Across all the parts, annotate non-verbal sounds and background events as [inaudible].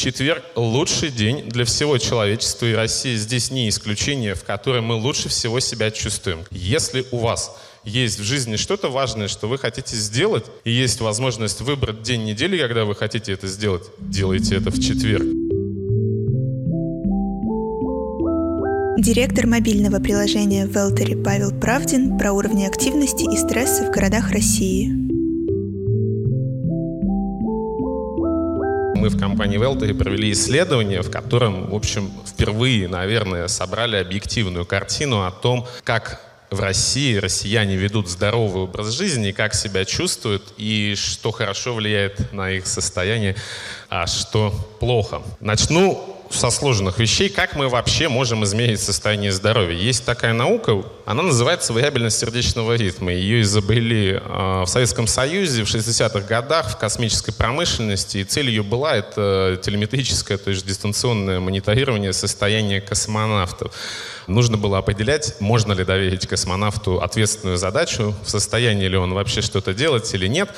Четверг – лучший день для всего человечества, и Россия здесь не исключение, в которой мы лучше всего себя чувствуем. Если у вас есть в жизни что-то важное, что вы хотите сделать, и есть возможность выбрать день недели, когда вы хотите это сделать, делайте это в четверг. Директор мобильного приложения Велтери Павел Правдин про уровни активности и стресса в городах России. Мы в компании Велтери провели исследование, в котором, в общем, впервые, наверное, собрали объективную картину о том, как в России россияне ведут здоровый образ жизни, как себя чувствуют и что хорошо влияет на их состояние, а что плохо. Начну со сложных вещей, как мы вообще можем измерить состояние здоровья. Есть такая наука, она называется вариабельность сердечного ритма. Ее изобрели э, в Советском Союзе в 60-х годах в космической промышленности, и цель ее была это телеметрическое, то есть дистанционное мониторирование состояния космонавтов. Нужно было определять, можно ли доверить космонавту ответственную задачу, в состоянии ли он вообще что-то делать или нет.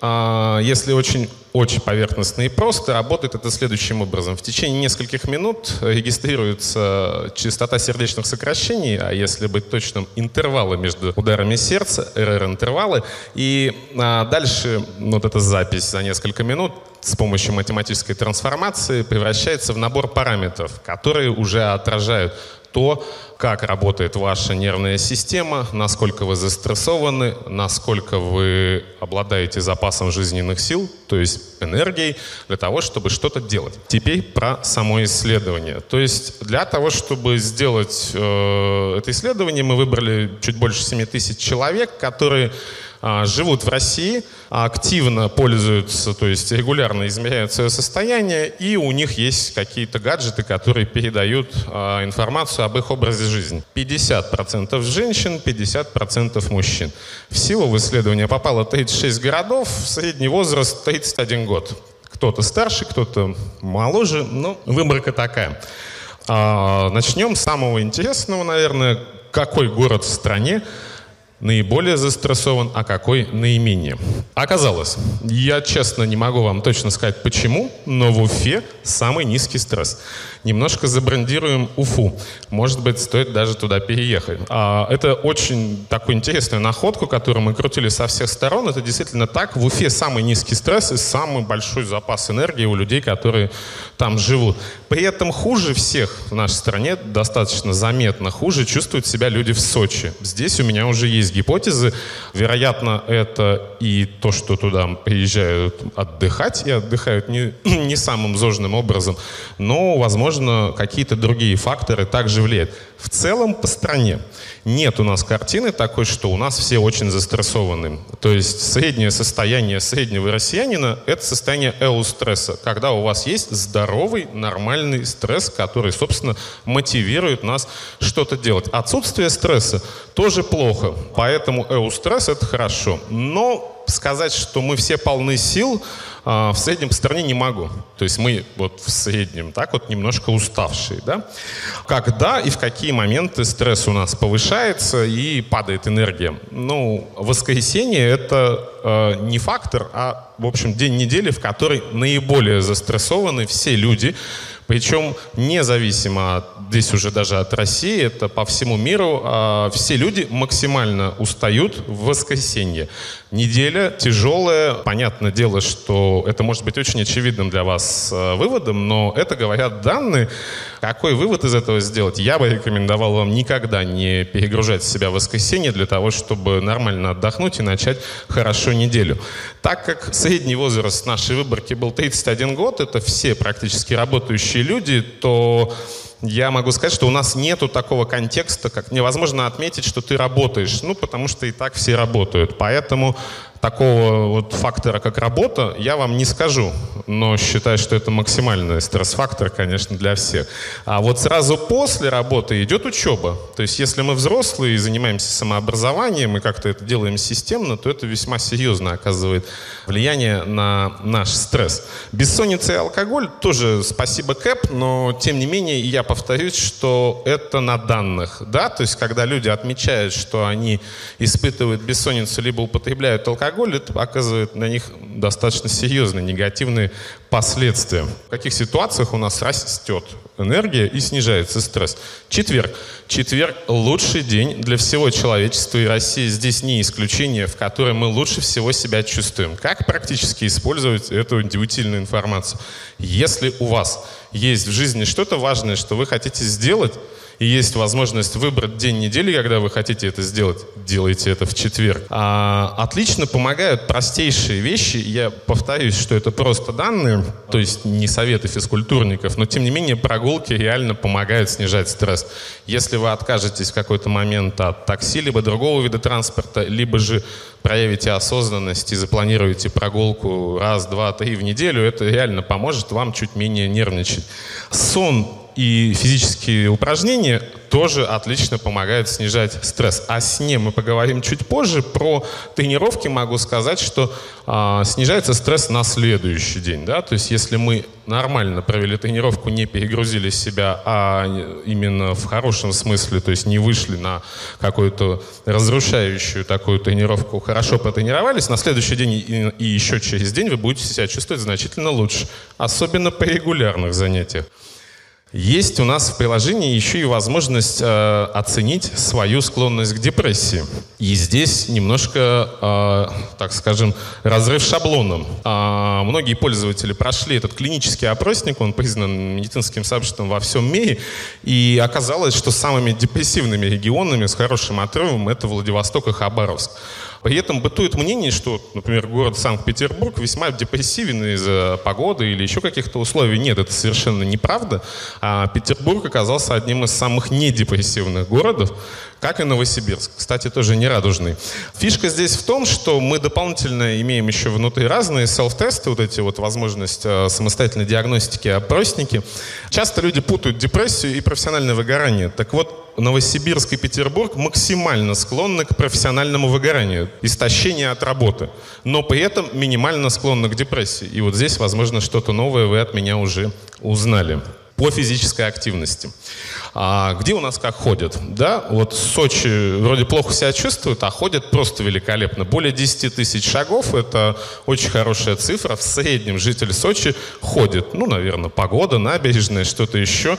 А, если очень очень поверхностно и просто. Работает это следующим образом. В течение нескольких минут регистрируется частота сердечных сокращений, а если быть точным, интервалы между ударами сердца, РР-интервалы. И а, дальше вот эта запись за несколько минут с помощью математической трансформации превращается в набор параметров, которые уже отражают то, как работает ваша нервная система, насколько вы застрессованы, насколько вы обладаете запасом жизненных сил, то есть энергией, для того, чтобы что-то делать. Теперь про само исследование. То есть для того, чтобы сделать э, это исследование, мы выбрали чуть больше 7 тысяч человек, которые живут в России, активно пользуются, то есть регулярно измеряют свое состояние, и у них есть какие-то гаджеты, которые передают а, информацию об их образе жизни. 50% женщин, 50% мужчин. Всего в исследование попало 36 городов, средний возраст 31 год. Кто-то старше, кто-то моложе, но выборка такая. А, начнем с самого интересного, наверное, какой город в стране наиболее застрессован, а какой наименее. Оказалось, я честно не могу вам точно сказать почему, но в Уфе самый низкий стресс немножко забрендируем Уфу. Может быть, стоит даже туда переехать. А, это очень такую интересную находку, которую мы крутили со всех сторон. Это действительно так. В Уфе самый низкий стресс и самый большой запас энергии у людей, которые там живут. При этом хуже всех в нашей стране, достаточно заметно хуже, чувствуют себя люди в Сочи. Здесь у меня уже есть гипотезы. Вероятно, это и то, что туда приезжают отдыхать, и отдыхают не, [clears throat] не самым зожным образом, но, возможно, какие-то другие факторы также влияют. В целом по стране нет у нас картины такой, что у нас все очень застрессованы. То есть среднее состояние среднего россиянина – это состояние эустресса, когда у вас есть здоровый, нормальный стресс, который, собственно, мотивирует нас что-то делать. Отсутствие стресса тоже плохо, поэтому эустресс – это хорошо. Но сказать, что мы все полны сил – а, в среднем по стране не могу. То есть мы вот в среднем так вот немножко уставшие. Да? Когда и в какие моменты стресс у нас повышается и падает энергия? Ну, воскресенье это э, не фактор, а, в общем, день недели, в который наиболее застрессованы все люди, причем независимо от, здесь уже даже от России, это по всему миру, э, все люди максимально устают в воскресенье. Неделя тяжелая. Понятное дело, что это может быть очень очевидным для вас э, выводом, но это говорят данные. Какой вывод из этого сделать? Я бы рекомендовал вам никогда не перегружать себя в воскресенье для того, чтобы нормально отдохнуть и начать хорошо неделю. Так как средний возраст нашей выборки был 31 год, это все практически работающие люди, то я могу сказать, что у нас нету такого контекста, как невозможно отметить, что ты работаешь, ну, потому что и так все работают. Поэтому такого вот фактора, как работа, я вам не скажу, но считаю, что это максимальный стресс-фактор, конечно, для всех. А вот сразу после работы идет учеба. То есть если мы взрослые и занимаемся самообразованием и как-то это делаем системно, то это весьма серьезно оказывает влияние на наш стресс. Бессонница и алкоголь тоже спасибо КЭП, но тем не менее я повторюсь, что это на данных. Да? То есть когда люди отмечают, что они испытывают бессонницу либо употребляют алкоголь, алкоголь, это оказывает на них достаточно серьезные негативные последствия. В каких ситуациях у нас растет энергия и снижается стресс? Четверг. Четверг – лучший день для всего человечества, и Россия здесь не исключение, в которой мы лучше всего себя чувствуем. Как практически использовать эту удивительную информацию? Если у вас есть в жизни что-то важное, что вы хотите сделать, и есть возможность выбрать день недели, когда вы хотите это сделать, делайте это в четверг. А, отлично помогают простейшие вещи. Я повторюсь, что это просто данные, то есть не советы физкультурников, но тем не менее прогулки реально помогают снижать стресс. Если вы откажетесь в какой-то момент от такси, либо другого вида транспорта, либо же проявите осознанность и запланируете прогулку раз, два, три в неделю, это реально поможет вам чуть менее нервничать. Сон и физические упражнения тоже отлично помогают снижать стресс. О сне мы поговорим чуть позже. Про тренировки могу сказать, что а, снижается стресс на следующий день. Да? То есть если мы нормально провели тренировку, не перегрузили себя, а именно в хорошем смысле, то есть не вышли на какую-то разрушающую такую тренировку, хорошо потренировались, на следующий день и, и еще через день вы будете себя чувствовать значительно лучше. Особенно при регулярных занятиях. Есть у нас в приложении еще и возможность э, оценить свою склонность к депрессии. И здесь немножко, э, так скажем, разрыв шаблоном. Э, многие пользователи прошли этот клинический опросник, он признан медицинским сообществом во всем мире, и оказалось, что самыми депрессивными регионами с хорошим отрывом это Владивосток и Хабаровск. При этом бытует мнение, что, например, город Санкт-Петербург весьма депрессивен из-за погоды или еще каких-то условий. Нет, это совершенно неправда. А Петербург оказался одним из самых недепрессивных городов, как и Новосибирск. Кстати, тоже не радужный. Фишка здесь в том, что мы дополнительно имеем еще внутри разные селф-тесты, вот эти вот возможности э, самостоятельной диагностики, опросники. Часто люди путают депрессию и профессиональное выгорание. Так вот, Новосибирск и Петербург максимально склонны к профессиональному выгоранию, истощению от работы, но при этом минимально склонны к депрессии. И вот здесь, возможно, что-то новое вы от меня уже узнали по физической активности. А где у нас как ходят? Да, вот Сочи вроде плохо себя чувствуют, а ходят просто великолепно. Более 10 тысяч шагов – это очень хорошая цифра. В среднем житель Сочи ходит. Ну, наверное, погода, набережная, что-то еще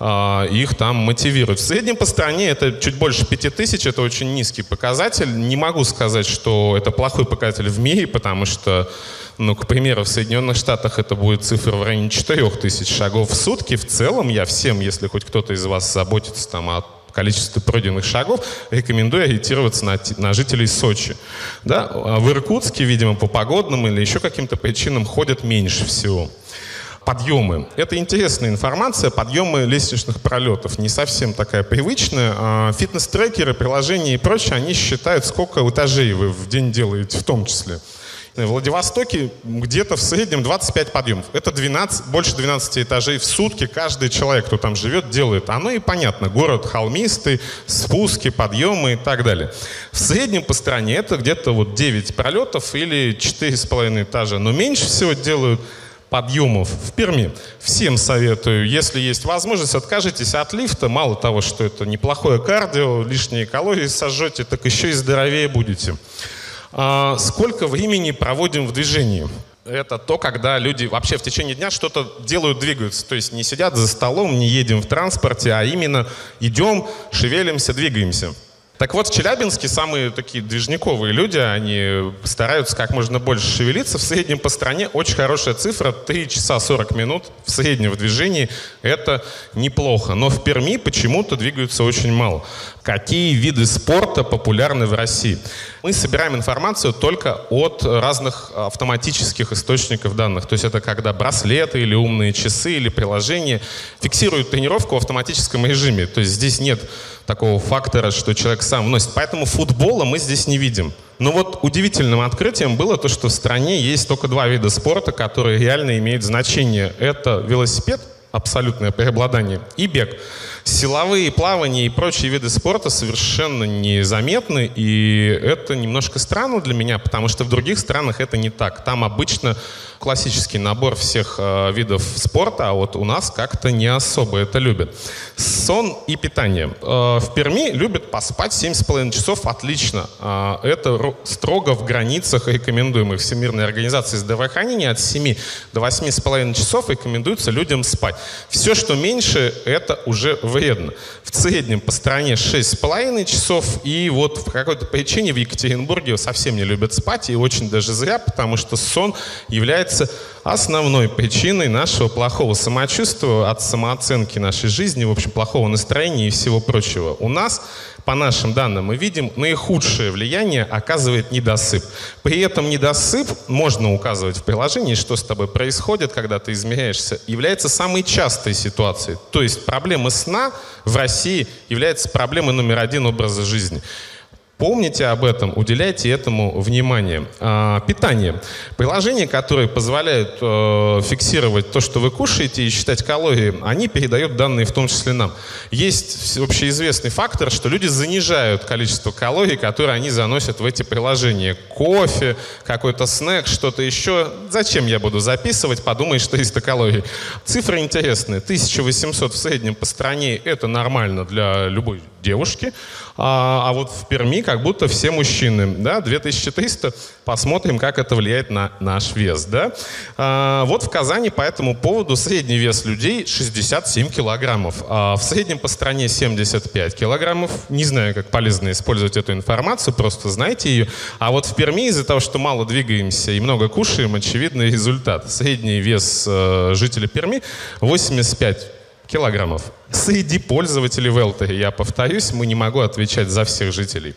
а, их там мотивирует. В среднем по стране это чуть больше 5 тысяч, это очень низкий показатель. Не могу сказать, что это плохой показатель в мире, потому что ну, к примеру, в Соединенных Штатах это будет цифра в районе 4000 шагов в сутки. В целом я всем, если хоть кто-то из вас заботится там о количестве пройденных шагов, рекомендую ориентироваться на, на жителей Сочи. Да? А в Иркутске, видимо, по погодным или еще каким-то причинам ходят меньше всего. Подъемы. Это интересная информация. Подъемы лестничных пролетов. Не совсем такая привычная. А фитнес-трекеры, приложения и прочее, они считают, сколько этажей вы в день делаете в том числе. В Владивостоке где-то в среднем 25 подъемов. Это 12, больше 12 этажей в сутки каждый человек, кто там живет, делает. Оно и понятно. Город холмистый, спуски, подъемы и так далее. В среднем по стране это где-то вот 9 пролетов или 4,5 этажа. Но меньше всего делают подъемов в Перми. Всем советую, если есть возможность, откажитесь от лифта. Мало того, что это неплохое кардио, лишние калории сожжете, так еще и здоровее будете. А, сколько времени проводим в движении? Это то, когда люди вообще в течение дня что-то делают, двигаются. То есть не сидят за столом, не едем в транспорте, а именно идем, шевелимся, двигаемся. Так вот, в Челябинске самые такие движниковые люди, они стараются как можно больше шевелиться. В среднем по стране очень хорошая цифра, 3 часа 40 минут в среднем в движении. Это неплохо. Но в Перми почему-то двигаются очень мало. Какие виды спорта популярны в России? Мы собираем информацию только от разных автоматических источников данных. То есть это когда браслеты или умные часы или приложения фиксируют тренировку в автоматическом режиме. То есть здесь нет такого фактора, что человек сам вносит. Поэтому футбола мы здесь не видим. Но вот удивительным открытием было то, что в стране есть только два вида спорта, которые реально имеют значение. Это велосипед, абсолютное преобладание, и бег. Силовые плавания и прочие виды спорта совершенно незаметны, и это немножко странно для меня, потому что в других странах это не так. Там обычно классический набор всех э, видов спорта, а вот у нас как-то не особо это любят. Сон и питание. Э, в Перми любят поспать 7,5 часов отлично. Э, это строго в границах рекомендуемых Всемирной организации здравоохранения. От 7 до 8,5 часов рекомендуется людям спать. Все, что меньше, это уже вредно. В среднем по стране 6,5 часов. И вот по какой-то причине в Екатеринбурге совсем не любят спать. И очень даже зря, потому что сон является основной причиной нашего плохого самочувствия, от самооценки нашей жизни, в общем, плохого настроения и всего прочего. У нас, по нашим данным, мы видим, наихудшее влияние оказывает недосып. При этом недосып, можно указывать в приложении, что с тобой происходит, когда ты измеряешься, является самой частой ситуацией. То есть проблема сна в России является проблемой номер один образа жизни. Помните об этом, уделяйте этому внимание. А, питание. Приложения, которые позволяют э, фиксировать то, что вы кушаете и считать калории, они передают данные в том числе нам. Есть общеизвестный фактор, что люди занижают количество калорий, которые они заносят в эти приложения. Кофе, какой-то снэк, что-то еще. Зачем я буду записывать? Подумай, что 300 калорий. Цифры интересные. 1800 в среднем по стране – это нормально для любой девушки. А, а вот в Перми как будто все мужчины, да, 2300, посмотрим, как это влияет на наш вес, да. А, вот в Казани по этому поводу средний вес людей 67 килограммов, а в среднем по стране 75 килограммов. Не знаю, как полезно использовать эту информацию, просто знайте ее. А вот в Перми из-за того, что мало двигаемся и много кушаем, очевидный результат. Средний вес э, жителя Перми 85 килограммов. Среди пользователей Велта, я повторюсь, мы не могу отвечать за всех жителей.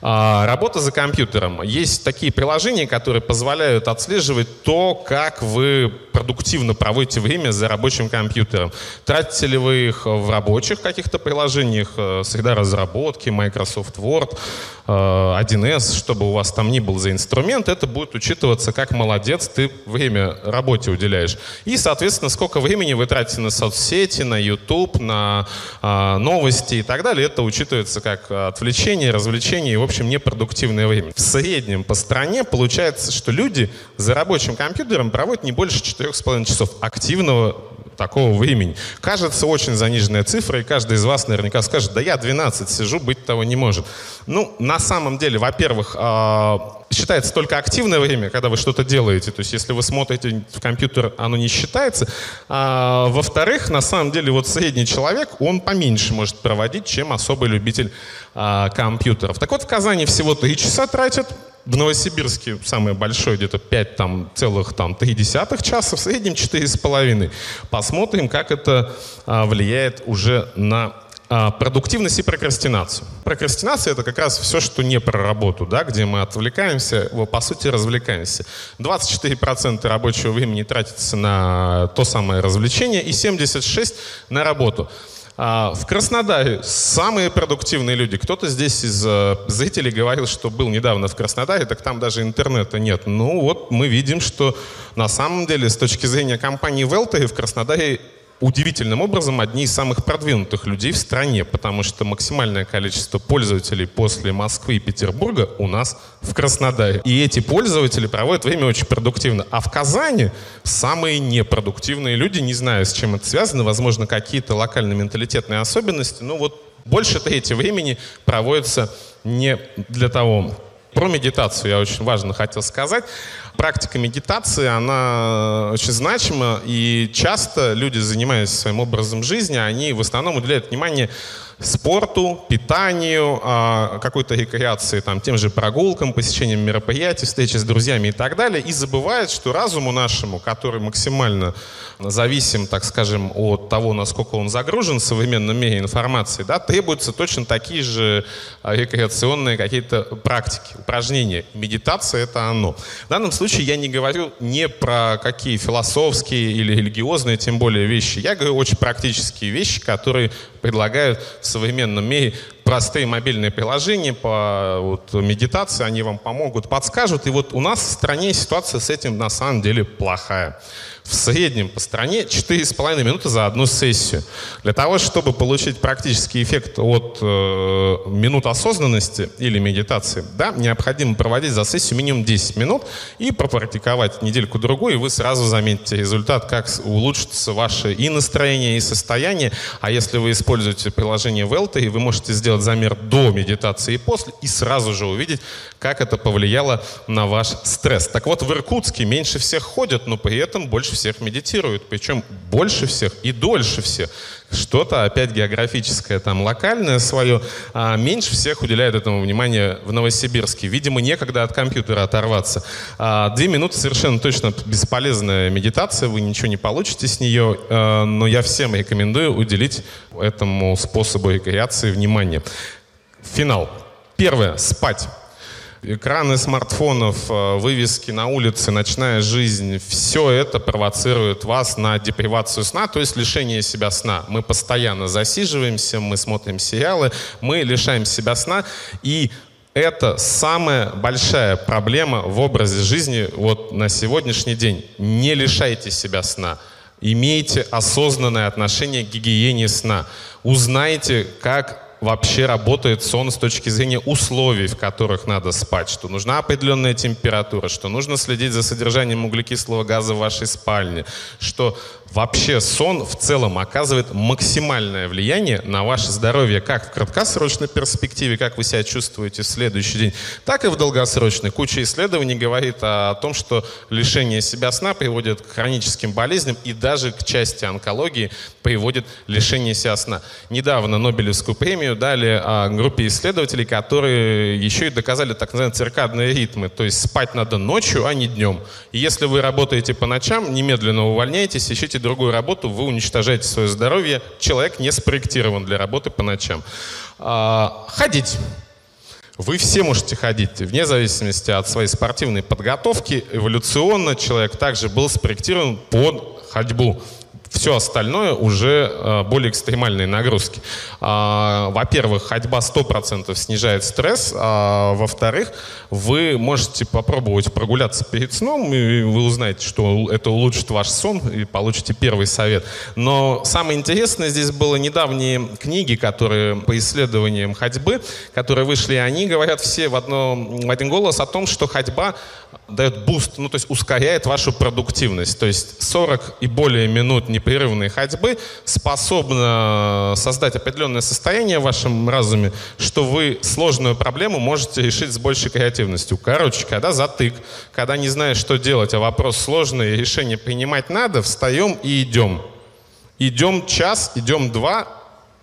А, работа за компьютером. Есть такие приложения, которые позволяют отслеживать то, как вы продуктивно проводите время за рабочим компьютером. Тратите ли вы их в рабочих каких-то приложениях, э, среда разработки, Microsoft Word, 1С, э, чтобы у вас там ни был за инструмент, это будет учитываться как молодец, ты время работе уделяешь. И, соответственно, сколько времени вы тратите на соцсети, на YouTube, на а, новости и так далее, это учитывается как отвлечение, развлечение и, в общем, непродуктивное время. В среднем по стране получается, что люди за рабочим компьютером проводят не больше 4,5 часов активного такого времени. Кажется очень заниженная цифра, и каждый из вас наверняка скажет, да я 12 сижу, быть того не может. Ну, на самом деле, во-первых, а, считается только активное время, когда вы что-то делаете. То есть, если вы смотрите в компьютер, оно не считается. А, во-вторых, на самом деле, вот средний человек, он поменьше может проводить, чем особый любитель а, компьютеров. Так вот, в Казани всего 3 часа тратят в Новосибирске самое большое, где-то 5 там, целых там, 3 десятых часа, в среднем 4,5. Посмотрим, как это а, влияет уже на а, продуктивность и прокрастинацию. Прокрастинация — это как раз все, что не про работу, да, где мы отвлекаемся, по сути, развлекаемся. 24% рабочего времени тратится на то самое развлечение и 76% на работу. А, в Краснодаре самые продуктивные люди. Кто-то здесь из э, зрителей говорил, что был недавно в Краснодаре, так там даже интернета нет. Ну вот мы видим, что на самом деле с точки зрения компании Велтери в Краснодаре удивительным образом одни из самых продвинутых людей в стране, потому что максимальное количество пользователей после Москвы и Петербурга у нас в Краснодаре. И эти пользователи проводят время очень продуктивно. А в Казани самые непродуктивные люди, не знаю, с чем это связано, возможно, какие-то локальные менталитетные особенности, но вот больше трети времени проводится не для того. Про медитацию я очень важно хотел сказать практика медитации, она очень значима, и часто люди, занимаясь своим образом жизни, они в основном уделяют внимание спорту, питанию, а, какой-то рекреации, там, тем же прогулкам, посещением мероприятий, встречи с друзьями и так далее, и забывают, что разуму нашему, который максимально зависим, так скажем, от того, насколько он загружен в современном мире информации, да, требуются точно такие же а, рекреационные какие-то практики, упражнения. Медитация — это оно. В данном случае я не говорю не про какие философские или религиозные, тем более, вещи. Я говорю очень практические вещи, которые предлагают в современном мире простые мобильные приложения по вот, медитации, они вам помогут, подскажут. И вот у нас в стране ситуация с этим на самом деле плохая в среднем по стране 4,5 минуты за одну сессию. Для того, чтобы получить практический эффект от э, минут осознанности или медитации, да, необходимо проводить за сессию минимум 10 минут и пропрактиковать недельку-другую, и вы сразу заметите результат, как улучшится ваше и настроение, и состояние. А если вы используете приложение Велта, вы можете сделать замер до медитации и после, и сразу же увидеть, как это повлияло на ваш стресс. Так вот, в Иркутске меньше всех ходят, но при этом больше всех медитируют. Причем больше всех и дольше всех. Что-то опять географическое, там локальное свое. А меньше всех уделяют этому внимание в Новосибирске. Видимо, некогда от компьютера оторваться. А, две минуты совершенно точно бесполезная медитация, вы ничего не получите с нее. А, но я всем рекомендую уделить этому способу рекреации внимание. Финал. Первое. Спать. Экраны смартфонов, э, вывески на улице, ночная жизнь, все это провоцирует вас на депривацию сна, то есть лишение себя сна. Мы постоянно засиживаемся, мы смотрим сериалы, мы лишаем себя сна, и это самая большая проблема в образе жизни вот на сегодняшний день. Не лишайте себя сна. Имейте осознанное отношение к гигиене сна. Узнайте, как вообще работает сон с точки зрения условий, в которых надо спать, что нужна определенная температура, что нужно следить за содержанием углекислого газа в вашей спальне, что вообще сон в целом оказывает максимальное влияние на ваше здоровье как в краткосрочной перспективе, как вы себя чувствуете в следующий день, так и в долгосрочной. Куча исследований говорит о том, что лишение себя сна приводит к хроническим болезням и даже к части онкологии приводит лишение себя сна. Недавно Нобелевскую премию дали а, группе исследователей, которые еще и доказали так называемые циркадные ритмы, то есть спать надо ночью, а не днем. И если вы работаете по ночам, немедленно увольняйтесь, ищите другую работу, вы уничтожаете свое здоровье. Человек не спроектирован для работы по ночам. А, ходить. Вы все можете ходить, вне зависимости от своей спортивной подготовки. Эволюционно человек также был спроектирован под ходьбу все остальное уже э, более экстремальные нагрузки. А, во-первых, ходьба 100% снижает стресс, а во-вторых, вы можете попробовать прогуляться перед сном, и вы узнаете, что это улучшит ваш сон, и получите первый совет. Но самое интересное здесь было недавние книги, которые по исследованиям ходьбы, которые вышли, они говорят все в, одно, в один голос о том, что ходьба дает boost, ну то есть ускоряет вашу продуктивность. То есть 40 и более минут непрерывной ходьбы способна создать определенное состояние в вашем разуме, что вы сложную проблему можете решить с большей креативностью. Короче, когда затык, когда не знаешь, что делать, а вопрос сложный, решение принимать надо, встаем и идем. Идем час, идем два,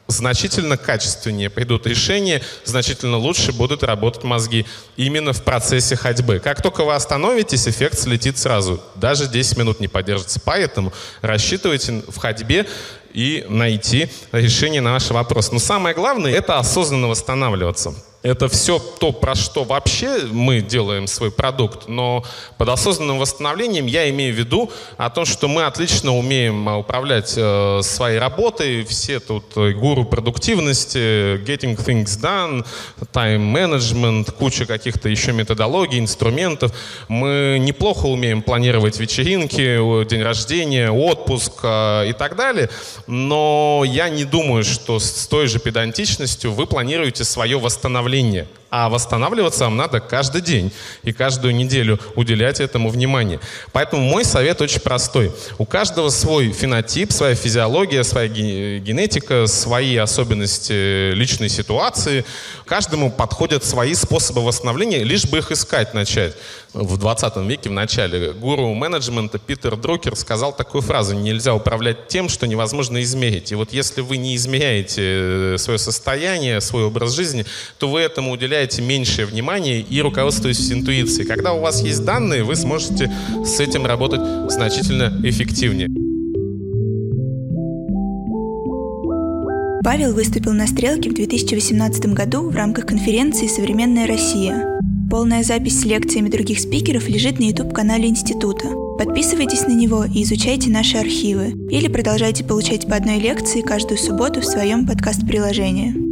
значительно качественнее придут решения, значительно лучше будут работать мозги именно в процессе ходьбы. Как только вы остановитесь, эффект слетит сразу. Даже 10 минут не поддержится. Поэтому рассчитывайте в ходьбе и найти решение на ваш вопрос. Но самое главное – это осознанно восстанавливаться. Это все то, про что вообще мы делаем свой продукт, но под осознанным восстановлением я имею в виду о том, что мы отлично умеем управлять э, своей работой, все тут э, гуру продуктивности, getting things done, time management, куча каких-то еще методологий, инструментов. Мы неплохо умеем планировать вечеринки, день рождения, отпуск э, и так далее, но я не думаю, что с той же педантичностью вы планируете свое восстановление восстановления. А восстанавливаться вам надо каждый день и каждую неделю уделять этому внимание. Поэтому мой совет очень простой. У каждого свой фенотип, своя физиология, своя генетика, свои особенности личной ситуации. Каждому подходят свои способы восстановления, лишь бы их искать начать. В 20 веке, в начале, гуру менеджмента Питер Друкер сказал такую фразу «Нельзя управлять тем, что невозможно измерить». И вот если вы не измеряете свое состояние, свой образ жизни, то вы этому уделяете уделяете меньшее внимание и руководствуетесь интуицией. Когда у вас есть данные, вы сможете с этим работать значительно эффективнее. Павел выступил на «Стрелке» в 2018 году в рамках конференции «Современная Россия». Полная запись с лекциями других спикеров лежит на YouTube-канале Института. Подписывайтесь на него и изучайте наши архивы. Или продолжайте получать по одной лекции каждую субботу в своем подкаст-приложении.